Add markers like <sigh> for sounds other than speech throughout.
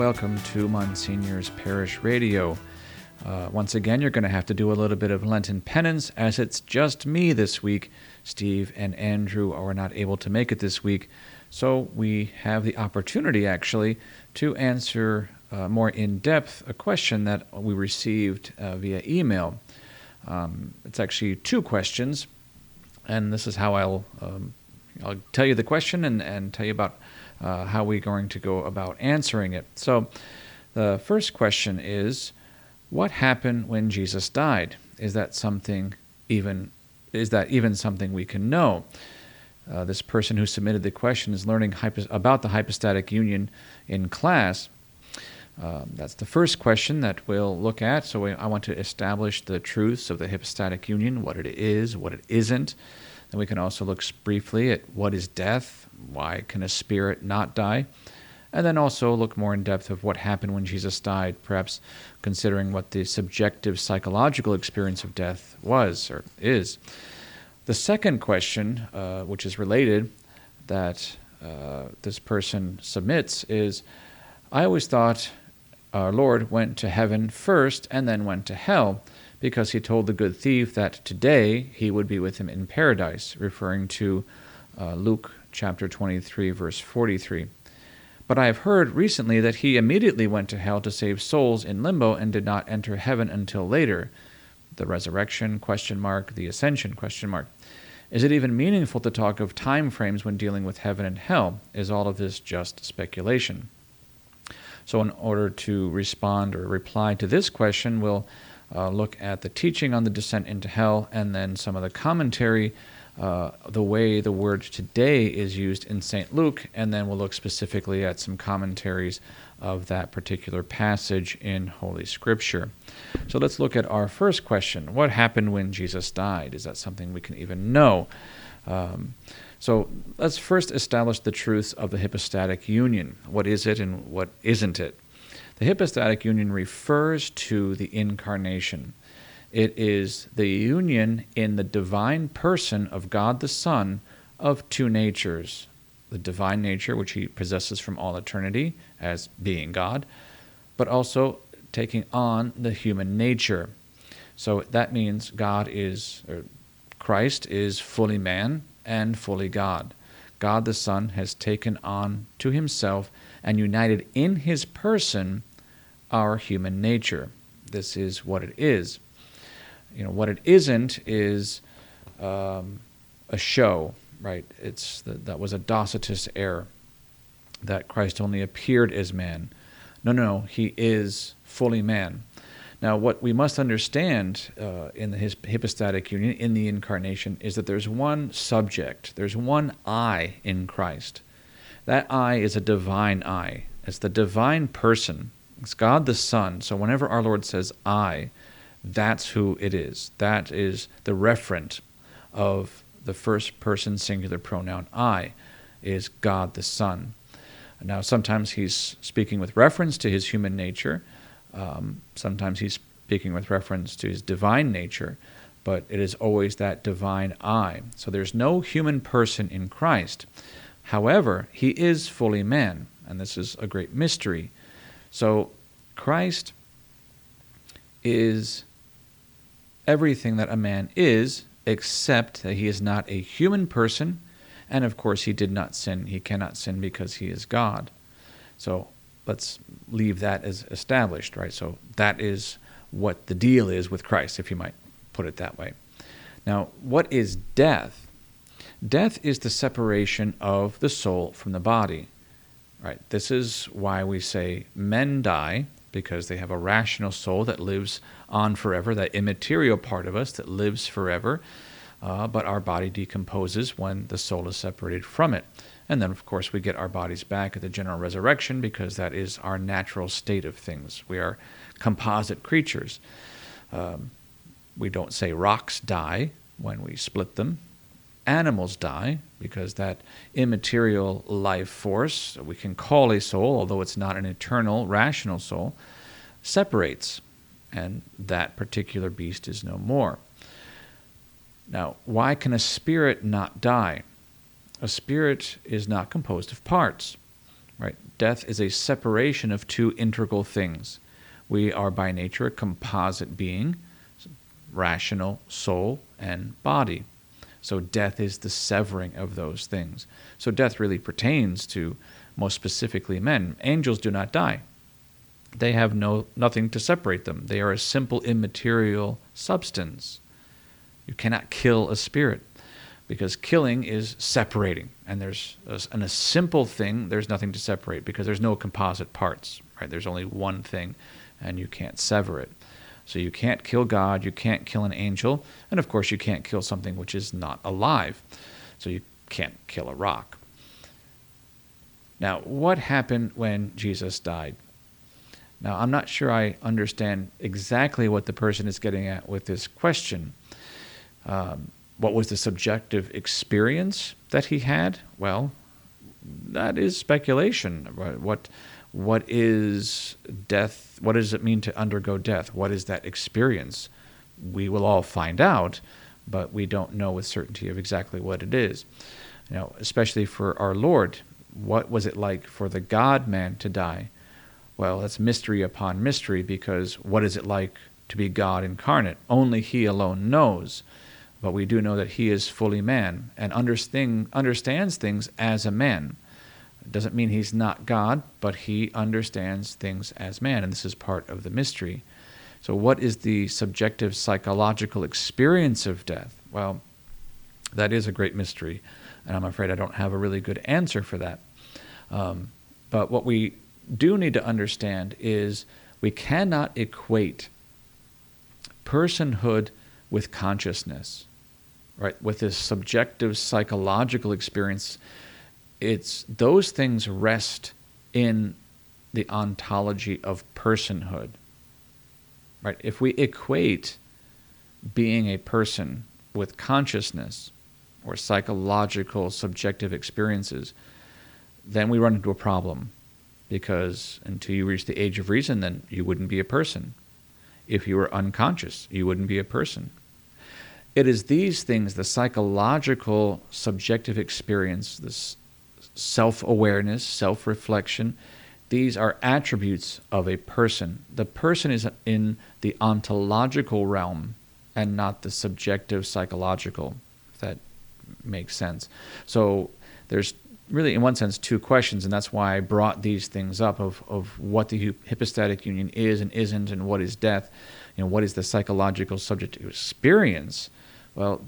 welcome to Monsignor's Parish Radio. Uh, once again, you're going to have to do a little bit of Lenten penance as it's just me this week. Steve and Andrew are not able to make it this week, so we have the opportunity actually to answer uh, more in depth a question that we received uh, via email. Um, it's actually two questions, and this is how I'll um, I'll tell you the question and, and tell you about uh, how we're going to go about answering it. So, the first question is, what happened when Jesus died? Is that something even is that even something we can know? Uh, this person who submitted the question is learning hypo- about the hypostatic union in class. Um, that's the first question that we'll look at. So, we, I want to establish the truths of the hypostatic union, what it is, what it isn't. Then we can also look briefly at what is death, why can a spirit not die, and then also look more in depth of what happened when Jesus died, perhaps considering what the subjective psychological experience of death was or is. The second question, uh, which is related, that uh, this person submits is I always thought our Lord went to heaven first and then went to hell because he told the good thief that today he would be with him in paradise, referring to uh, Luke chapter 23, verse 43. But I have heard recently that he immediately went to hell to save souls in limbo and did not enter heaven until later. The resurrection question mark, the ascension question mark. Is it even meaningful to talk of time frames when dealing with heaven and hell? Is all of this just speculation? So, in order to respond or reply to this question, we'll uh, look at the teaching on the descent into hell, and then some of the commentary, uh, the way the word today is used in St. Luke, and then we'll look specifically at some commentaries of that particular passage in Holy Scripture. So let's look at our first question What happened when Jesus died? Is that something we can even know? Um, so let's first establish the truths of the hypostatic union. What is it and what isn't it? The hypostatic union refers to the incarnation. It is the union in the divine person of God the Son of two natures the divine nature, which he possesses from all eternity as being God, but also taking on the human nature. So that means God is, or Christ is fully man and fully God. God the Son has taken on to himself and united in his person our human nature. This is what it is. You know, what it isn't is um, a show, right? It's the, that was a Docetist error that Christ only appeared as man. No, no, he is fully man. Now, what we must understand uh, in the hypostatic union, in the incarnation, is that there's one subject, there's one I in Christ. That I is a divine I. It's the divine person it's God the Son. So whenever our Lord says I, that's who it is. That is the referent of the first person singular pronoun I, is God the Son. Now, sometimes he's speaking with reference to his human nature, um, sometimes he's speaking with reference to his divine nature, but it is always that divine I. So there's no human person in Christ. However, he is fully man, and this is a great mystery so Christ is everything that a man is, except that he is not a human person. And of course, he did not sin. He cannot sin because he is God. So let's leave that as established, right? So that is what the deal is with Christ, if you might put it that way. Now, what is death? Death is the separation of the soul from the body. Right. This is why we say men die because they have a rational soul that lives on forever, that immaterial part of us that lives forever. Uh, but our body decomposes when the soul is separated from it. And then, of course, we get our bodies back at the general resurrection because that is our natural state of things. We are composite creatures. Um, we don't say rocks die when we split them, animals die because that immaterial life force, we can call a soul, although it's not an eternal, rational soul, separates, and that particular beast is no more. Now, why can a spirit not die? A spirit is not composed of parts. Right? Death is a separation of two integral things. We are by nature a composite being, rational soul and body. So death is the severing of those things. So death really pertains to most specifically men. Angels do not die. They have no nothing to separate them. They are a simple immaterial substance. You cannot kill a spirit because killing is separating. And there's a, simple thing there's nothing to separate because there's no composite parts right? There's only one thing and you can't sever it. So you can't kill god you can't kill an angel and of course you can't kill something which is not alive. So you can't kill a rock. Now what happened when jesus died? Now i'm not sure i understand exactly what the person is getting at with this question. Um, what was the subjective experience that he had? Well, that is speculation. What what is death? What does it mean to undergo death? What is that experience? We will all find out, but we don't know with certainty of exactly what it is. You know, especially for our Lord, what was it like for the God man to die? Well, that's mystery upon mystery because what is it like to be God incarnate? Only He alone knows. But we do know that he is fully man and understands things as a man. It doesn't mean he's not God, but he understands things as man, and this is part of the mystery. So, what is the subjective psychological experience of death? Well, that is a great mystery, and I'm afraid I don't have a really good answer for that. Um, but what we do need to understand is we cannot equate personhood with consciousness right, with this subjective psychological experience, it's those things rest in the ontology of personhood. Right? If we equate being a person with consciousness or psychological subjective experiences, then we run into a problem because until you reach the age of reason, then you wouldn't be a person. If you were unconscious, you wouldn't be a person. It is these things, the psychological, subjective experience, this self awareness, self reflection, these are attributes of a person. The person is in the ontological realm and not the subjective psychological, if that makes sense. So there's really, in one sense, two questions, and that's why I brought these things up of, of what the hypostatic union is and isn't, and what is death, know, what is the psychological subjective experience well,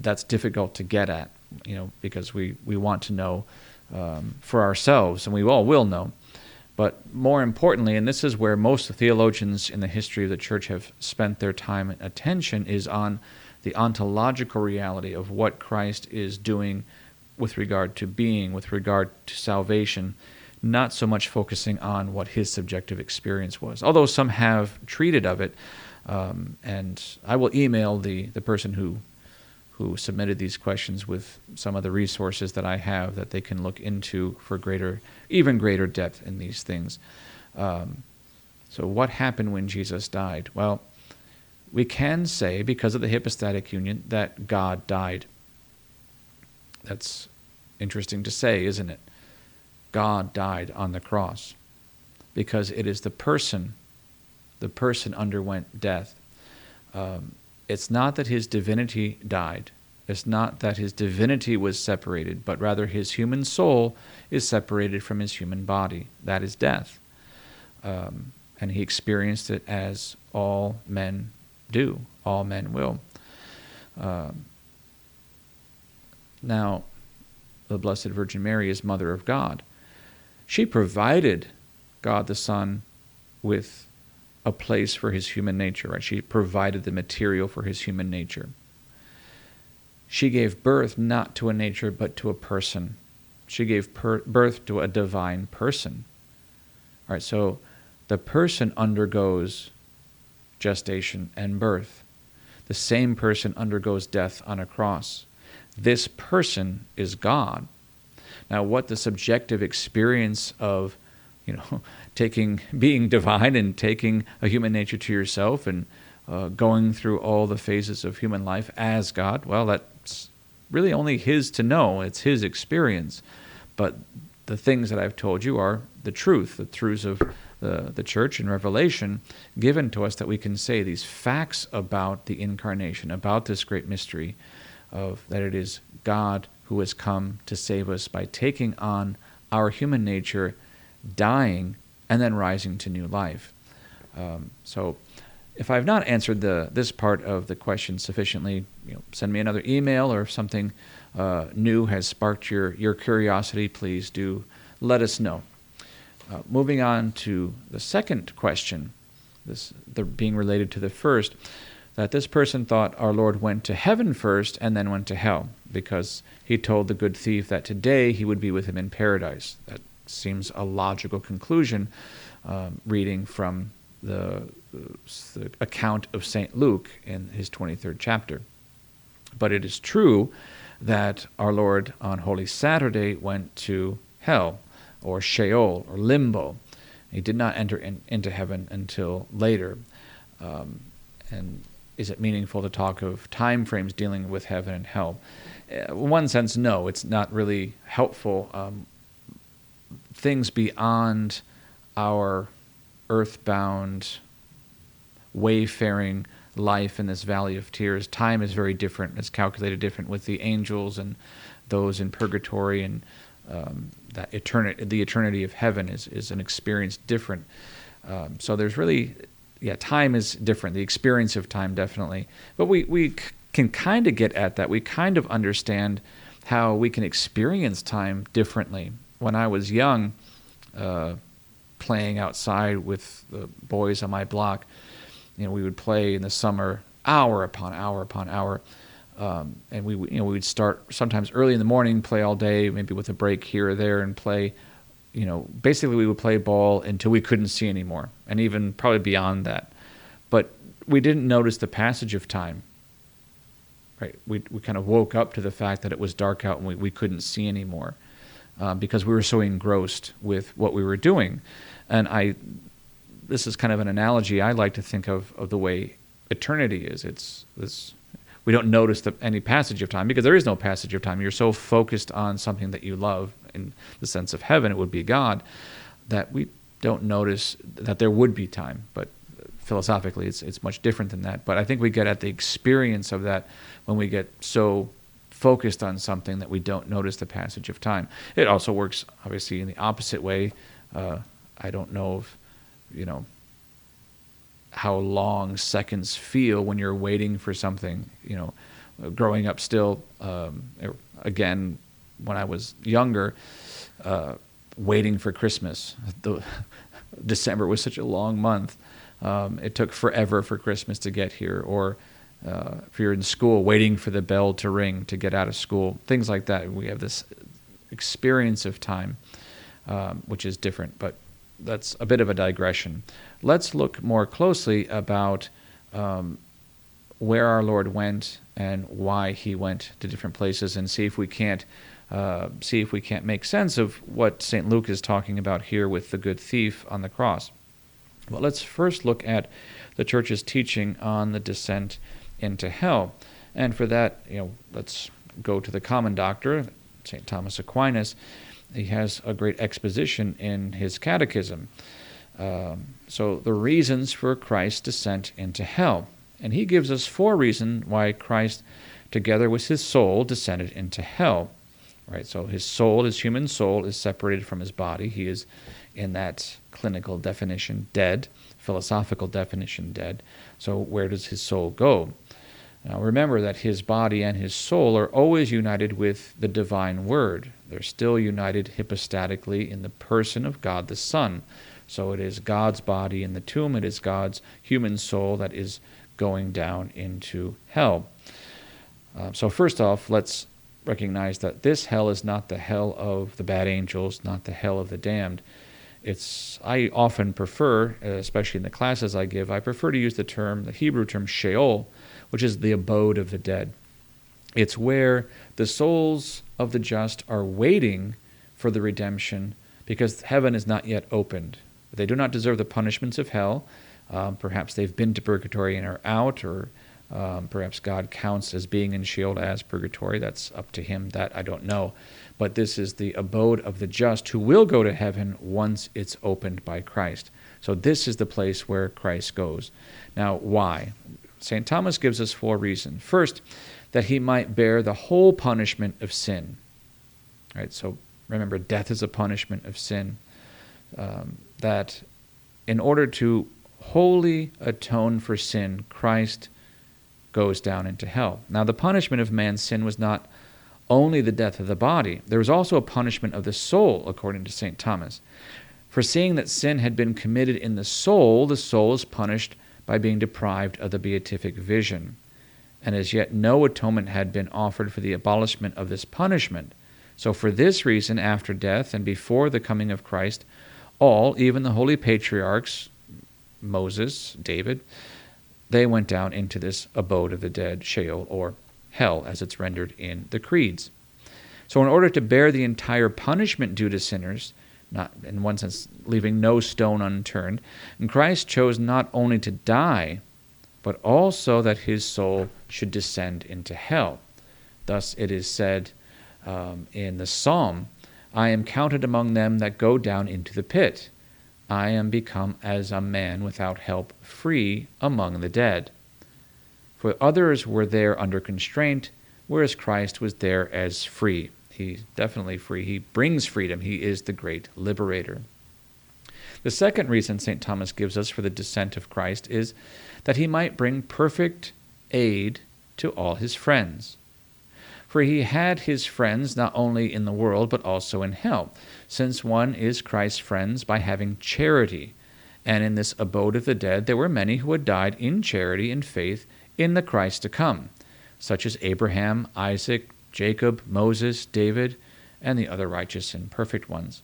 that's difficult to get at, you know, because we, we want to know um, for ourselves, and we all will know. But more importantly, and this is where most theologians in the history of the church have spent their time and attention, is on the ontological reality of what Christ is doing with regard to being, with regard to salvation, not so much focusing on what his subjective experience was. Although some have treated of it, um, and I will email the, the person who who submitted these questions with some of the resources that I have that they can look into for greater, even greater depth in these things. Um, so, what happened when Jesus died? Well, we can say, because of the hypostatic union, that God died. That's interesting to say, isn't it? God died on the cross because it is the person the person underwent death. Um, it's not that his divinity died. It's not that his divinity was separated, but rather his human soul is separated from his human body. That is death. Um, and he experienced it as all men do, all men will. Um, now, the Blessed Virgin Mary is Mother of God. She provided God the Son with a place for his human nature, right? She provided the material for his human nature. She gave birth not to a nature, but to a person. She gave per- birth to a divine person. All right, so the person undergoes gestation and birth. The same person undergoes death on a cross. This person is God. Now, what the subjective experience of you know, <laughs> taking being divine and taking a human nature to yourself and uh, going through all the phases of human life as God. Well, that's really only his to know. It's his experience. But the things that I've told you are the truth, the truths of the, the church and revelation given to us that we can say these facts about the incarnation, about this great mystery of that it is God who has come to save us by taking on our human nature, dying, and then rising to new life. Um, so, if I've not answered the this part of the question sufficiently, you know, send me another email, or if something uh, new has sparked your your curiosity, please do let us know. Uh, moving on to the second question, this the, being related to the first, that this person thought our Lord went to heaven first and then went to hell because he told the good thief that today he would be with him in paradise. That seems a logical conclusion, um, reading from the, the account of St. Luke in his 23rd chapter. But it is true that our Lord on Holy Saturday went to hell or Sheol or limbo. He did not enter in, into heaven until later. Um, and is it meaningful to talk of time frames dealing with heaven and hell? In uh, one sense, no, it's not really helpful. Um, things beyond our earthbound, wayfaring life in this valley of tears, time is very different. It's calculated different with the angels and those in purgatory and um, that eternity, the eternity of heaven is, is an experience different. Um, so there's really, yeah, time is different. The experience of time definitely, but we we can kind of get at that. We kind of understand how we can experience time differently. When I was young, uh, playing outside with the boys on my block, you know, we would play in the summer hour upon hour upon hour um, and we you know we would start sometimes early in the morning, play all day, maybe with a break here or there, and play. You know, basically we would play ball until we couldn't see anymore, and even probably beyond that. But we didn't notice the passage of time. Right, we we kind of woke up to the fact that it was dark out and we, we couldn't see anymore, uh, because we were so engrossed with what we were doing, and I. This is kind of an analogy I like to think of of the way eternity is. It's this we don't notice the, any passage of time because there is no passage of time. You're so focused on something that you love, in the sense of heaven, it would be God, that we don't notice that there would be time. But philosophically, it's it's much different than that. But I think we get at the experience of that when we get so focused on something that we don't notice the passage of time. It also works obviously in the opposite way. Uh, I don't know if you know how long seconds feel when you're waiting for something. You know, growing up still, um, again, when I was younger, uh, waiting for Christmas. The, <laughs> December was such a long month. Um, it took forever for Christmas to get here, or uh, if you're in school, waiting for the bell to ring to get out of school, things like that. We have this experience of time, um, which is different, but that's a bit of a digression let's look more closely about um, where our Lord went and why he went to different places, and see if we can't uh, see if we can't make sense of what Saint Luke is talking about here with the good thief on the cross. Well, let's first look at the church's teaching on the descent into hell, and for that, you know, let's go to the common doctor, Saint Thomas Aquinas. He has a great exposition in his catechism. Um, so, the reasons for Christ's descent into hell. And he gives us four reasons why Christ, together with his soul, descended into hell. Right? So, his soul, his human soul, is separated from his body. He is, in that clinical definition, dead, philosophical definition, dead. So, where does his soul go? Now, remember that his body and his soul are always united with the divine word. They're still united hypostatically in the person of God the Son. So it is God's body in the tomb, it is God's human soul that is going down into hell. Uh, so, first off, let's recognize that this hell is not the hell of the bad angels, not the hell of the damned. It's I often prefer, especially in the classes I give, I prefer to use the term, the Hebrew term Sheol, which is the abode of the dead. It's where the souls of the just are waiting for the redemption because heaven is not yet opened. They do not deserve the punishments of hell. Um, perhaps they've been to purgatory and are out, or Um, perhaps God counts as being in Sheol as purgatory. That's up to him. That I don't know. But this is the abode of the just who will go to heaven once it's opened by Christ. So this is the place where Christ goes. Now, why? St. Thomas gives us four reasons. First, that he might bear the whole punishment of sin. Right? So remember, death is a punishment of sin. Um, that in order to wholly atone for sin, Christ goes down into hell. Now, the punishment of man's sin was not only the death of the body, there was also a punishment of the soul, according to St. Thomas. For seeing that sin had been committed in the soul, the soul is punished by being deprived of the beatific vision. And as yet no atonement had been offered for the abolishment of this punishment. So, for this reason, after death and before the coming of Christ, all, even the holy patriarchs, Moses, David, they went down into this abode of the dead, Sheol, or hell, as it's rendered in the creeds. So, in order to bear the entire punishment due to sinners, not in one sense leaving no stone unturned, and Christ chose not only to die, but also that his soul should descend into hell. Thus it is said um, in the psalm, I am counted among them that go down into the pit. I am become as a man without help, free among the dead. For others were there under constraint, whereas Christ was there as free. He's definitely free. He brings freedom. He is the great liberator. The second reason St. Thomas gives us for the descent of Christ is that he might bring perfect aid to all his friends. For he had his friends not only in the world, but also in hell, since one is Christ's friends by having charity. And in this abode of the dead, there were many who had died in charity and faith in the Christ to come, such as Abraham, Isaac, Jacob, Moses, David, and the other righteous and perfect ones.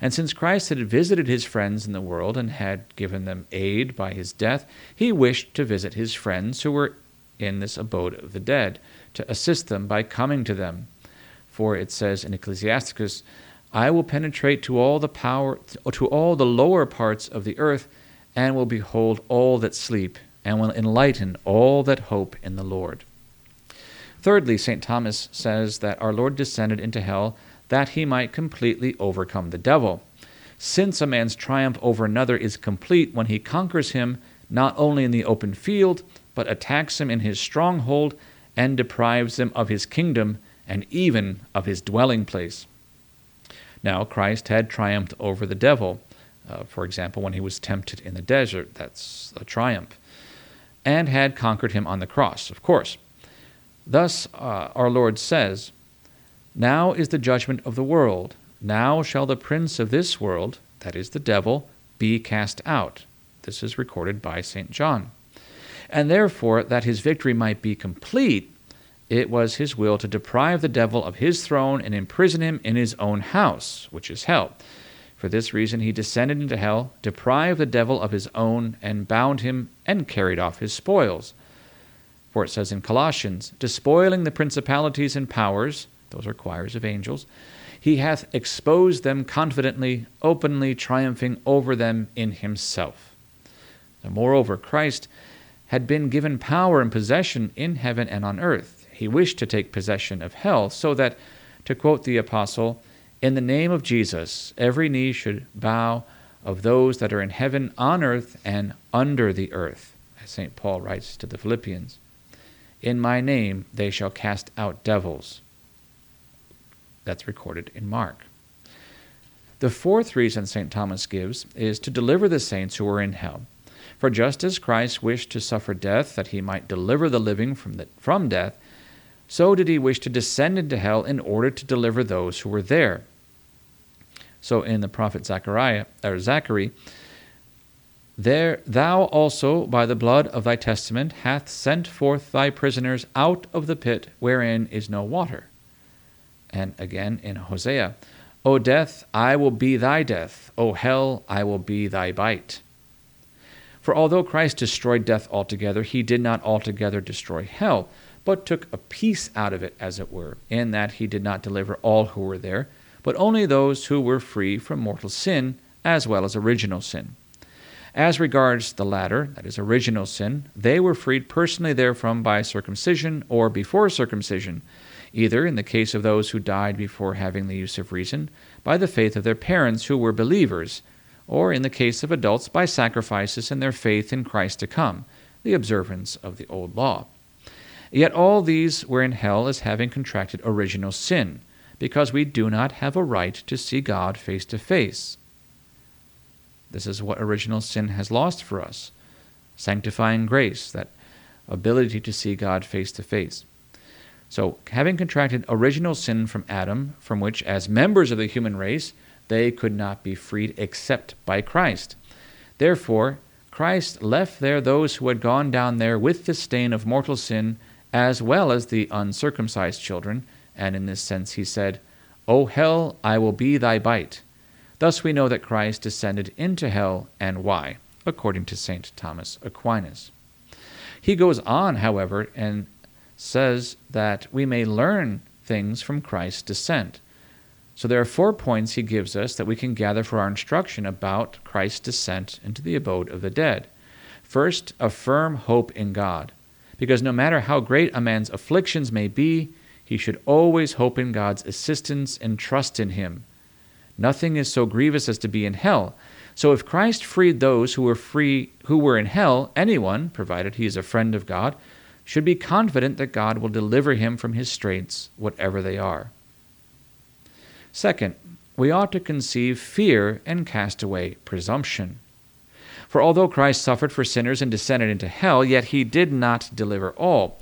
And since Christ had visited his friends in the world and had given them aid by his death, he wished to visit his friends who were in this abode of the dead, to assist them by coming to them. For it says in Ecclesiasticus, I will penetrate to all the power to all the lower parts of the earth, and will behold all that sleep, and will enlighten all that hope in the Lord. Thirdly, St. Thomas says that our Lord descended into hell that he might completely overcome the devil. Since a man's triumph over another is complete when he conquers him not only in the open field, but attacks him in his stronghold and deprives him of his kingdom and even of his dwelling place. Now, Christ had triumphed over the devil. Uh, for example, when he was tempted in the desert, that's a triumph, and had conquered him on the cross, of course. Thus, uh, our Lord says, Now is the judgment of the world. Now shall the prince of this world, that is the devil, be cast out. This is recorded by St. John. And therefore, that his victory might be complete, it was his will to deprive the devil of his throne and imprison him in his own house, which is hell. For this reason he descended into hell, deprived the devil of his own, and bound him, and carried off his spoils. For it says in Colossians, despoiling the principalities and powers, those are choirs of angels, he hath exposed them confidently, openly triumphing over them in himself. And moreover, Christ had been given power and possession in heaven and on earth. He wished to take possession of hell, so that, to quote the apostle, in the name of Jesus, every knee should bow of those that are in heaven, on earth, and under the earth, as St. Paul writes to the Philippians. In my name they shall cast out devils. That's recorded in Mark. The fourth reason St. Thomas gives is to deliver the saints who are in hell. For just as Christ wished to suffer death that he might deliver the living from, the, from death, so did he wish to descend into hell in order to deliver those who were there. So in the prophet Zechariah or Zachary, there thou also by the blood of thy testament hath sent forth thy prisoners out of the pit wherein is no water. And again in Hosea, O death, I will be thy death. O hell, I will be thy bite. For although Christ destroyed death altogether, he did not altogether destroy hell, but took a piece out of it, as it were, in that he did not deliver all who were there, but only those who were free from mortal sin as well as original sin. As regards the latter, that is original sin, they were freed personally therefrom by circumcision or before circumcision, either in the case of those who died before having the use of reason, by the faith of their parents who were believers, or in the case of adults by sacrifices and their faith in Christ to come, the observance of the old law. Yet all these were in hell as having contracted original sin, because we do not have a right to see God face to face. This is what original sin has lost for us sanctifying grace, that ability to see God face to face. So, having contracted original sin from Adam, from which, as members of the human race, they could not be freed except by Christ. Therefore, Christ left there those who had gone down there with the stain of mortal sin, as well as the uncircumcised children, and in this sense he said, O hell, I will be thy bite. Thus we know that Christ descended into hell, and why, according to St. Thomas Aquinas. He goes on, however, and says that we may learn things from Christ's descent. So there are four points he gives us that we can gather for our instruction about Christ's descent into the abode of the dead. First, a firm hope in God, because no matter how great a man's afflictions may be, he should always hope in God's assistance and trust in him. Nothing is so grievous as to be in hell. So if Christ freed those who were free who were in hell, anyone, provided he is a friend of God, should be confident that God will deliver him from his straits, whatever they are. Second, we ought to conceive fear and cast away presumption. For although Christ suffered for sinners and descended into hell, yet he did not deliver all,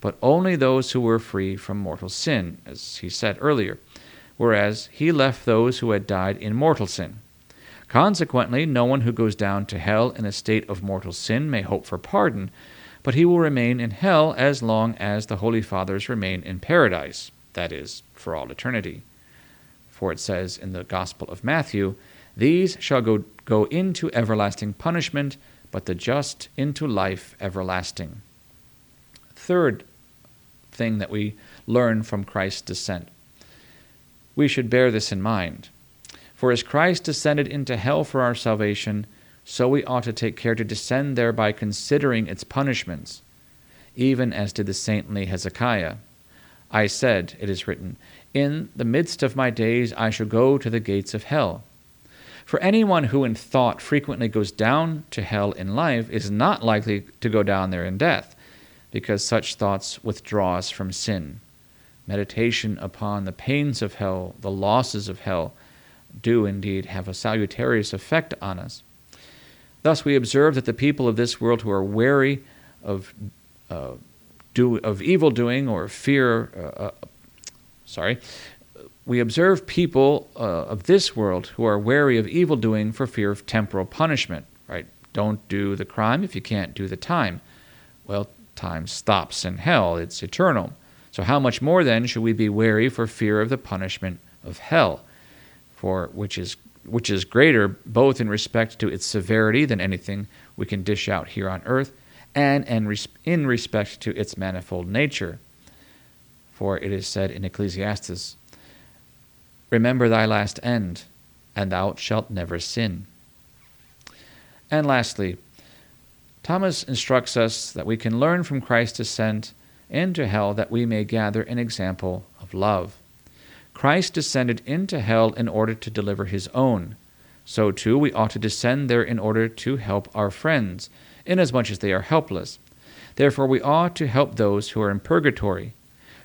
but only those who were free from mortal sin, as he said earlier whereas he left those who had died in mortal sin. Consequently, no one who goes down to hell in a state of mortal sin may hope for pardon, but he will remain in hell as long as the Holy Fathers remain in paradise, that is, for all eternity. For it says in the Gospel of Matthew, These shall go, go into everlasting punishment, but the just into life everlasting. Third thing that we learn from Christ's descent we should bear this in mind. For as Christ descended into hell for our salvation, so we ought to take care to descend there by considering its punishments, even as did the saintly Hezekiah. I said, it is written, In the midst of my days I shall go to the gates of hell. For anyone who in thought frequently goes down to hell in life is not likely to go down there in death, because such thoughts withdraw us from sin meditation upon the pains of hell, the losses of hell, do indeed have a salutarious effect on us. Thus, we observe that the people of this world who are wary of, uh, do, of evil doing or fear, uh, uh, sorry, we observe people uh, of this world who are wary of evil doing for fear of temporal punishment, right? Don't do the crime if you can't do the time. Well, time stops in hell, it's eternal. So, how much more then should we be wary for fear of the punishment of hell, for which is which is greater both in respect to its severity than anything we can dish out here on earth, and in respect to its manifold nature. For it is said in Ecclesiastes, Remember thy last end, and thou shalt never sin. And lastly, Thomas instructs us that we can learn from Christ's descent into hell that we may gather an example of love. Christ descended into hell in order to deliver his own. So too we ought to descend there in order to help our friends, inasmuch as they are helpless. Therefore we ought to help those who are in purgatory.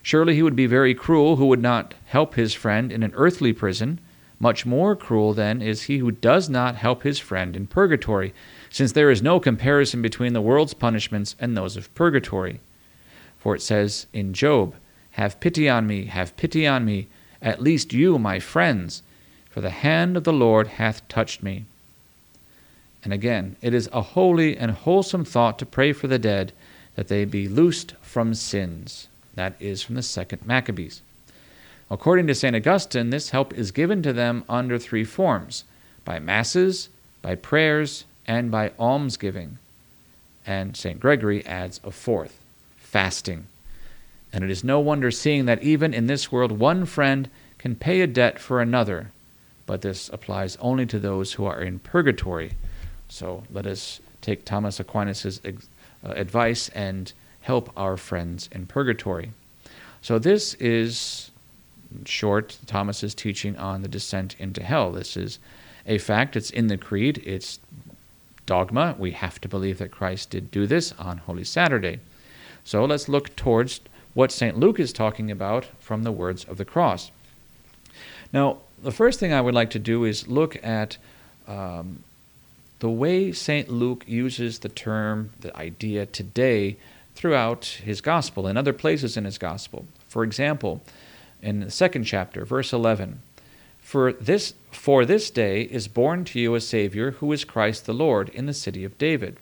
Surely he would be very cruel who would not help his friend in an earthly prison. Much more cruel, then, is he who does not help his friend in purgatory, since there is no comparison between the world's punishments and those of purgatory. For it says in Job, Have pity on me, have pity on me, at least you, my friends, for the hand of the Lord hath touched me. And again, it is a holy and wholesome thought to pray for the dead that they be loosed from sins. That is from the second Maccabees. According to St. Augustine, this help is given to them under three forms by masses, by prayers, and by almsgiving. And St. Gregory adds a fourth fasting. And it is no wonder seeing that even in this world one friend can pay a debt for another, but this applies only to those who are in purgatory, So let us take Thomas Aquinas' uh, advice and help our friends in purgatory. So this is short Thomas's teaching on the descent into hell. This is a fact. It's in the creed. It's dogma. We have to believe that Christ did do this on Holy Saturday. So let's look towards what St. Luke is talking about from the words of the cross. Now, the first thing I would like to do is look at um, the way St. Luke uses the term, the idea today throughout his gospel and other places in his gospel. For example, in the second chapter, verse 11, for this for this day is born to you a savior who is Christ the Lord in the city of David.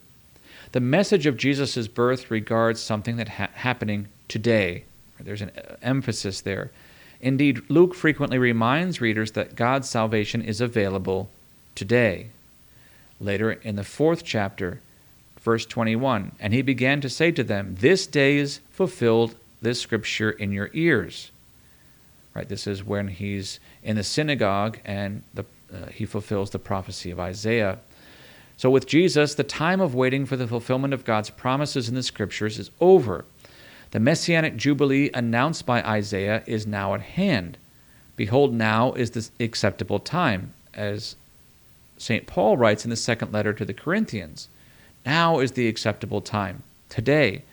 The message of Jesus' birth regards something that ha- happening today. There's an emphasis there. Indeed, Luke frequently reminds readers that God's salvation is available today. Later in the fourth chapter, verse 21, and he began to say to them, This day is fulfilled this scripture in your ears. Right, this is when he's in the synagogue and the, uh, he fulfills the prophecy of Isaiah. So, with Jesus, the time of waiting for the fulfillment of God's promises in the scriptures is over. The messianic jubilee announced by Isaiah is now at hand. Behold, now is the acceptable time, as St. Paul writes in the second letter to the Corinthians. Now is the acceptable time, today.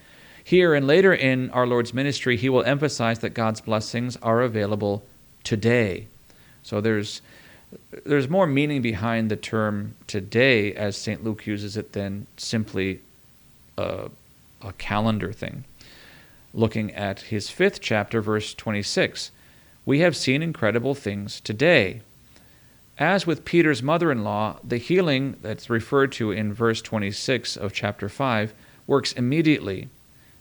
Here and later in our Lord's ministry, he will emphasize that God's blessings are available today. So there's there's more meaning behind the term today as St. Luke uses it than simply a, a calendar thing looking at his fifth chapter, verse 26. We have seen incredible things today. As with Peter's mother in law, the healing that's referred to in verse 26 of chapter 5 works immediately.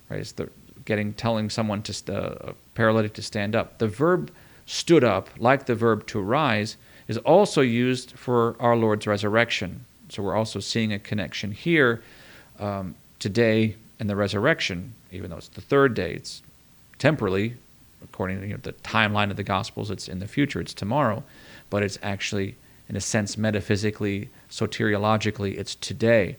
Right? It's the, getting telling someone to uh, a paralytic to stand up. The verb stood up, like the verb to rise, is also used for our Lord's resurrection. So we're also seeing a connection here um, today and the resurrection even though it's the third day, it's temporally, according to you know, the timeline of the Gospels, it's in the future, it's tomorrow, but it's actually, in a sense, metaphysically, soteriologically, it's today.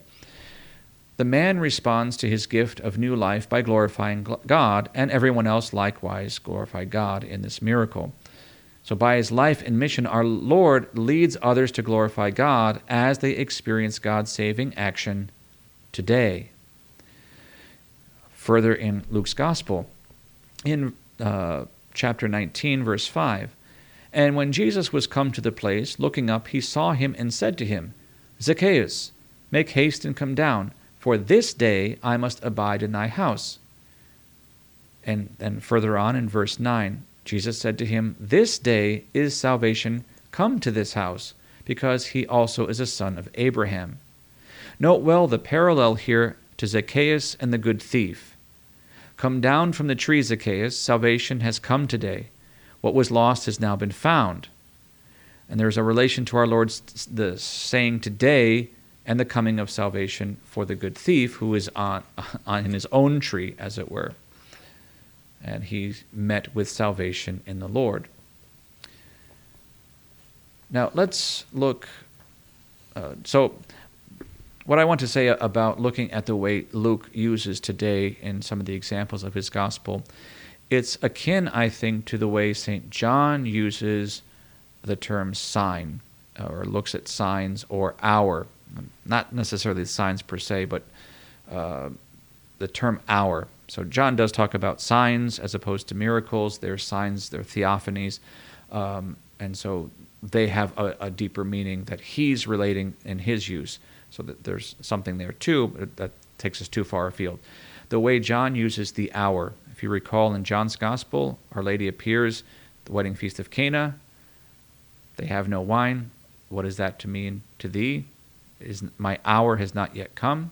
The man responds to his gift of new life by glorifying God, and everyone else likewise glorify God in this miracle. So, by his life and mission, our Lord leads others to glorify God as they experience God's saving action today further in Luke's Gospel. In uh, chapter 19, verse 5, and when Jesus was come to the place, looking up, he saw him and said to him, Zacchaeus, make haste and come down, for this day I must abide in thy house. And then further on in verse 9, Jesus said to him, This day is salvation come to this house, because he also is a son of Abraham. Note well the parallel here to Zacchaeus and the good thief. Come down from the tree, Zacchaeus. Salvation has come today. What was lost has now been found. And there's a relation to our Lord's the saying today and the coming of salvation for the good thief who is on, <laughs> on his own tree, as it were. And he met with salvation in the Lord. Now let's look. Uh, so what I want to say about looking at the way Luke uses today in some of the examples of his gospel, it's akin, I think, to the way St. John uses the term sign or looks at signs or hour. Not necessarily signs per se, but uh, the term hour. So John does talk about signs as opposed to miracles. They're signs, they're theophanies. Um, and so they have a, a deeper meaning that he's relating in his use. So that there's something there too, but that takes us too far afield. The way John uses the hour, if you recall in John's Gospel, Our Lady appears, the wedding feast of Cana. They have no wine. What is that to mean to thee? Is my hour has not yet come.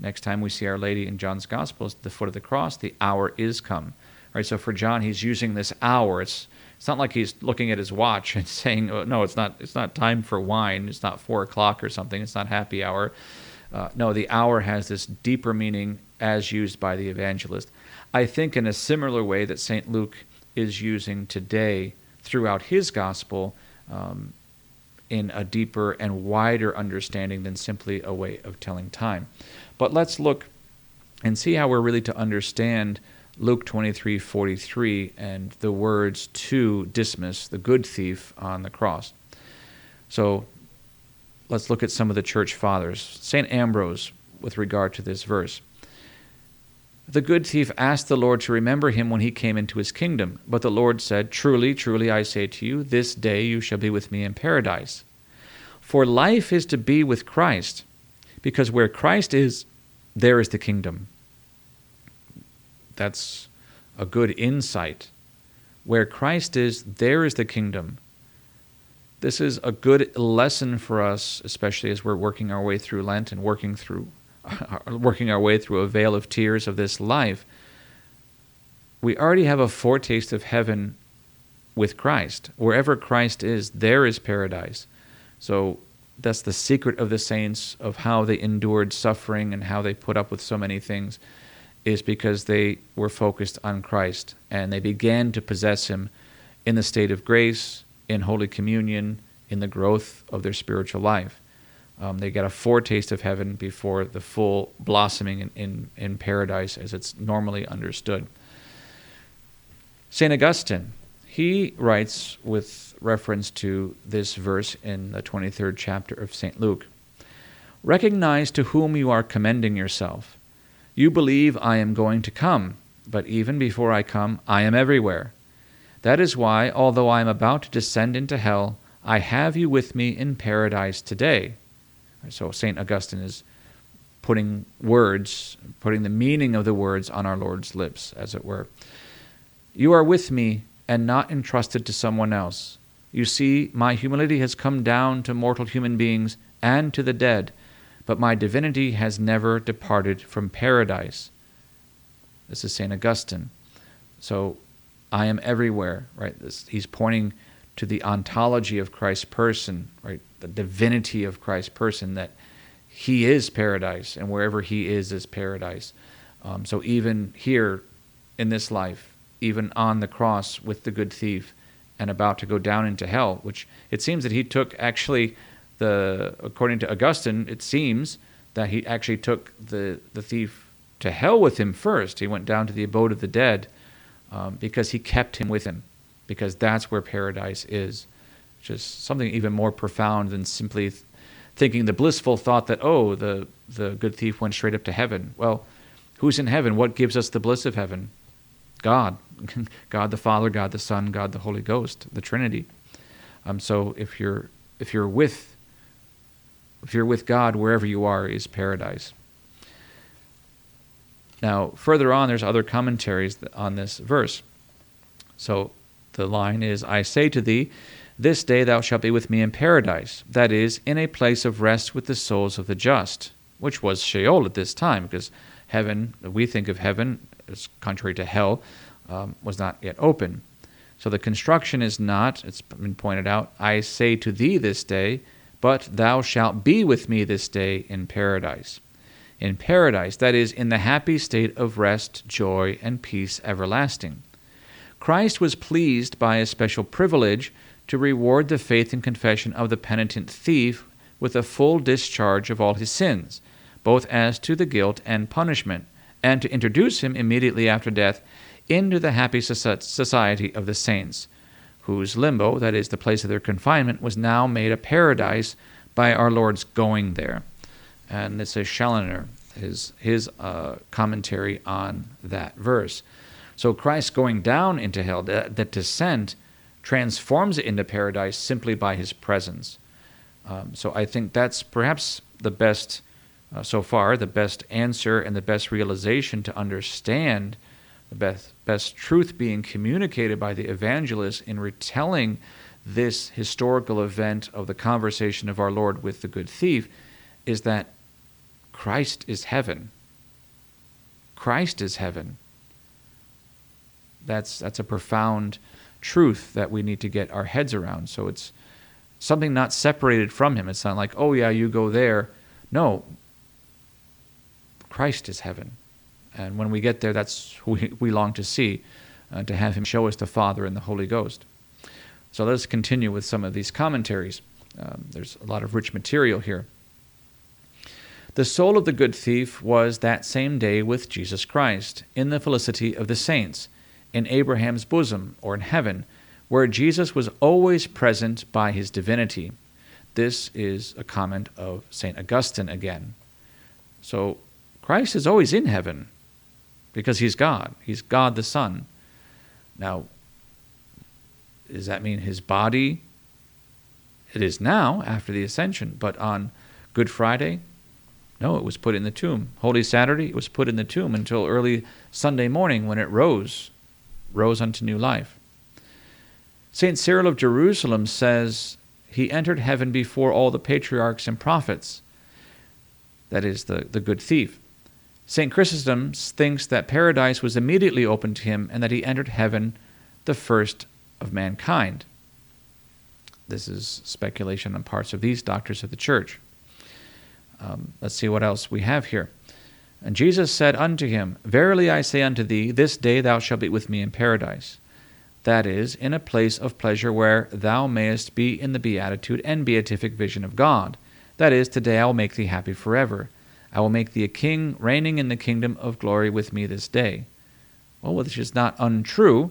Next time we see Our Lady in John's Gospel is the foot of the cross. The hour is come. All right. So for John, he's using this hour. It's it's not like he's looking at his watch <laughs> and saying, oh, "No, it's not. It's not time for wine. It's not four o'clock or something. It's not happy hour." Uh, no, the hour has this deeper meaning as used by the evangelist. I think in a similar way that Saint Luke is using today throughout his gospel, um, in a deeper and wider understanding than simply a way of telling time. But let's look and see how we're really to understand Luke 23 43 and the words to Dismas the good thief on the cross. So let's look at some of the church fathers. St. Ambrose, with regard to this verse. The good thief asked the Lord to remember him when he came into his kingdom. But the Lord said, Truly, truly, I say to you, this day you shall be with me in paradise. For life is to be with Christ, because where Christ is, there is the kingdom. That's a good insight. Where Christ is, there is the kingdom. This is a good lesson for us, especially as we're working our way through Lent and working through <laughs> working our way through a vale of tears of this life, we already have a foretaste of heaven with Christ. Wherever Christ is, there is paradise. So that's the secret of the saints of how they endured suffering and how they put up with so many things is because they were focused on Christ and they began to possess him in the state of grace, in Holy Communion, in the growth of their spiritual life. Um, they get a foretaste of heaven before the full blossoming in, in, in paradise as it's normally understood. St. Augustine, he writes with reference to this verse in the 23rd chapter of St. Luke Recognize to whom you are commending yourself. You believe I am going to come, but even before I come, I am everywhere. That is why, although I am about to descend into hell, I have you with me in paradise today. So St. Augustine is putting words, putting the meaning of the words on our Lord's lips, as it were. You are with me and not entrusted to someone else. You see, my humility has come down to mortal human beings and to the dead, but my divinity has never departed from paradise. This is St. Augustine. So I am everywhere, right? This, he's pointing to the ontology of Christ's person, right? The divinity of Christ's person, that he is paradise, and wherever he is, is paradise. Um, so even here in this life, even on the cross with the good thief and about to go down into hell, which it seems that he took actually the, according to Augustine, it seems that he actually took the, the thief to hell with him first. He went down to the abode of the dead um, because he kept him with him because that's where paradise is, which is something even more profound than simply th- thinking the blissful thought that, oh, the, the good thief went straight up to heaven. Well, who's in heaven? What gives us the bliss of heaven? God. <laughs> God the Father, God the Son, God the Holy Ghost, the Trinity. Um, so if you're if you're with if you're with God wherever you are is paradise. Now, further on, there's other commentaries on this verse. So the line is I say to thee, This day thou shalt be with me in paradise, that is, in a place of rest with the souls of the just, which was Sheol at this time, because heaven, we think of heaven as contrary to hell, um, was not yet open. So the construction is not, it's been pointed out, I say to thee this day, but thou shalt be with me this day in paradise. In paradise, that is, in the happy state of rest, joy, and peace everlasting. Christ was pleased by a special privilege to reward the faith and confession of the penitent thief with a full discharge of all his sins, both as to the guilt and punishment, and to introduce him immediately after death into the happy society of the saints, whose limbo, that is, the place of their confinement, was now made a paradise by our Lord's going there. And this is Challoner, his, his uh, commentary on that verse. So Christ going down into hell, that, that descent, transforms it into paradise simply by his presence. Um, so I think that's perhaps the best, uh, so far, the best answer and the best realization to understand the best, best truth being communicated by the evangelist in retelling this historical event of the conversation of our Lord with the good thief is that Christ is heaven. Christ is heaven. That's that's a profound truth that we need to get our heads around. So it's something not separated from him. It's not like, oh yeah, you go there. No. Christ is heaven. And when we get there, that's <laughs> who we, long to see, uh, to have him show us the Father and the Holy Ghost. So let's continue with some of these commentaries. Um, there's a lot of rich material here. The soul of the good thief was that same day with Jesus Christ, in the felicity of the saints, in Abraham's bosom, or in heaven, where Jesus was always present by his divinity. This is a comment of St. Augustine again. So Christ is always in heaven because he's God. He's God the Son. Now, does that mean his body? It is now after the ascension, but on Good Friday, no, it was put in the tomb. Holy Saturday, it was put in the tomb until early Sunday morning when it rose, rose unto new life. St. Cyril of Jerusalem says he entered heaven before all the patriarchs and prophets. That is, the, the good thief. St. Chrysostom thinks that paradise was immediately opened to him and that he entered heaven the first of mankind. This is speculation on parts of these doctors of the church. Um, let's see what else we have here. And Jesus said unto him, Verily I say unto thee, this day thou shalt be with me in paradise. That is, in a place of pleasure where thou mayest be in the beatitude and beatific vision of God. That is, today I will make thee happy forever. I will make thee a king, reigning in the kingdom of glory with me this day. Well, which is not untrue,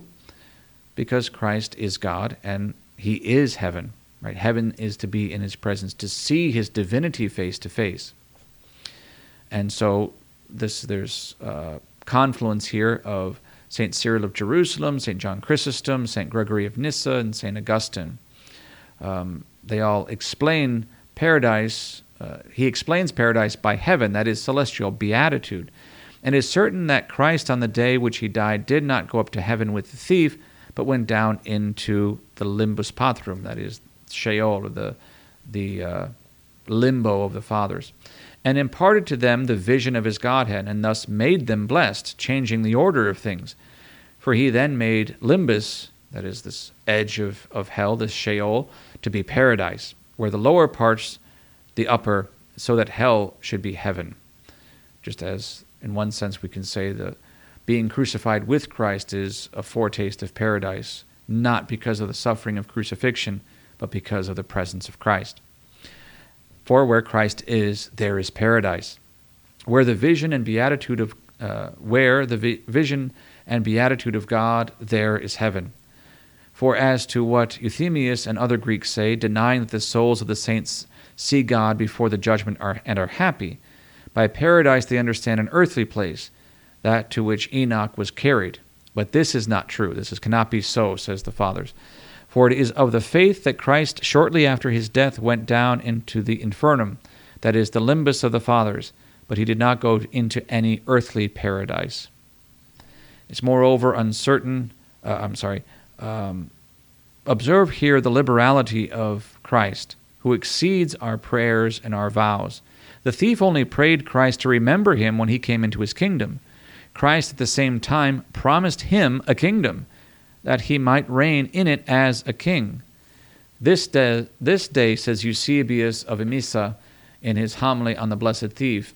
because Christ is God and he is heaven. Right? Heaven is to be in his presence, to see his divinity face to face. And so this there's a confluence here of St. Cyril of Jerusalem, St. John Chrysostom, St. Gregory of Nyssa, and St. Augustine. Um, they all explain paradise. Uh, he explains paradise by heaven, that is celestial beatitude. And is certain that Christ, on the day which he died, did not go up to heaven with the thief, but went down into the limbus patrum, that is Sheol, or the, the uh, limbo of the fathers, and imparted to them the vision of his Godhead, and thus made them blessed, changing the order of things. For he then made limbus, that is, this edge of, of hell, this Sheol, to be paradise, where the lower parts, the upper, so that hell should be heaven. Just as, in one sense, we can say that being crucified with Christ is a foretaste of paradise, not because of the suffering of crucifixion, but because of the presence of Christ. For where Christ is, there is paradise. Where the vision and beatitude of uh, where the vi- vision and beatitude of God, there is heaven. For as to what Euthymius and other Greeks say, denying that the souls of the saints see God before the judgment are, and are happy, by paradise they understand an earthly place, that to which Enoch was carried. But this is not true. This is, cannot be so, says the fathers. For it is of the faith that Christ, shortly after his death, went down into the infernum, that is, the limbus of the fathers, but he did not go into any earthly paradise. It's moreover uncertain, uh, I'm sorry, um, observe here the liberality of Christ, who exceeds our prayers and our vows. The thief only prayed Christ to remember him when he came into his kingdom. Christ at the same time promised him a kingdom that he might reign in it as a king. This day, this day, says Eusebius of Emesa in his homily on the blessed thief,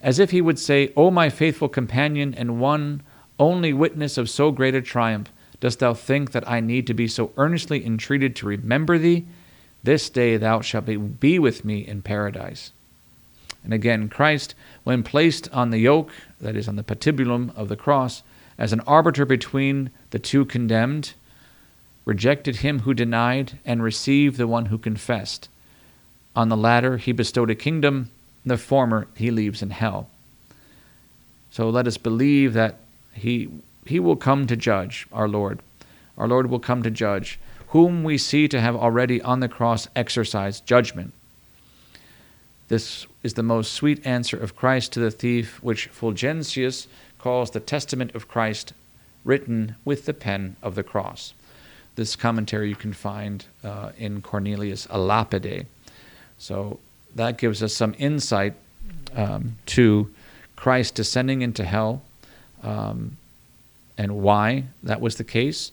as if he would say, O my faithful companion and one only witness of so great a triumph, dost thou think that I need to be so earnestly entreated to remember thee? This day thou shalt be be with me in paradise. And again, Christ, when placed on the yoke, that is, on the patibulum of the cross, as an arbiter between the two condemned, rejected him who denied, and received the one who confessed. On the latter he bestowed a kingdom, the former he leaves in hell. So let us believe that he, he will come to judge, our Lord. Our Lord will come to judge, whom we see to have already on the cross exercised judgment. This is the most sweet answer of Christ to the thief, which Fulgentius calls the Testament of Christ written with the pen of the cross. This commentary you can find uh, in Cornelius a Lapide. So that gives us some insight um, to Christ descending into hell um, and why that was the case,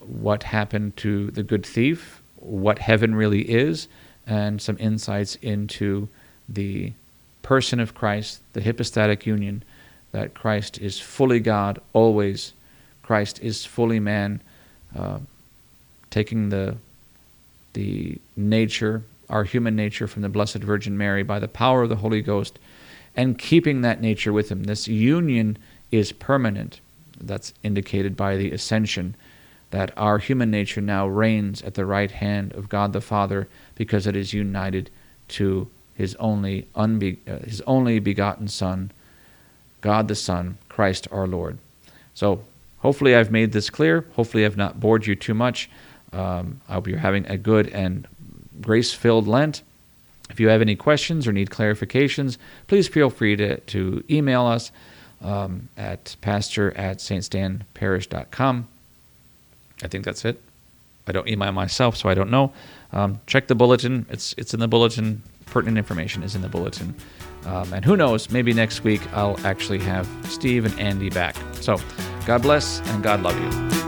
what happened to the good thief, what heaven really is, and some insights into the person of Christ, the hypostatic union that Christ is fully God always. Christ is fully man, uh, taking the the nature, our human nature, from the Blessed Virgin Mary by the power of the Holy Ghost and keeping that nature with Him. This union is permanent. That's indicated by the ascension, that our human nature now reigns at the right hand of God the Father because it is united to His only, unbe- uh, his only begotten Son, God the Son, Christ our Lord. So hopefully I've made this clear. Hopefully I've not bored you too much. Um, I hope you're having a good and grace filled Lent. If you have any questions or need clarifications, please feel free to, to email us um, at pastor at ststanparish.com. I think that's it. I don't email myself, so I don't know. Um, check the bulletin. It's, it's in the bulletin. Pertinent information is in the bulletin. Um, and who knows, maybe next week I'll actually have Steve and Andy back. So God bless and God love you.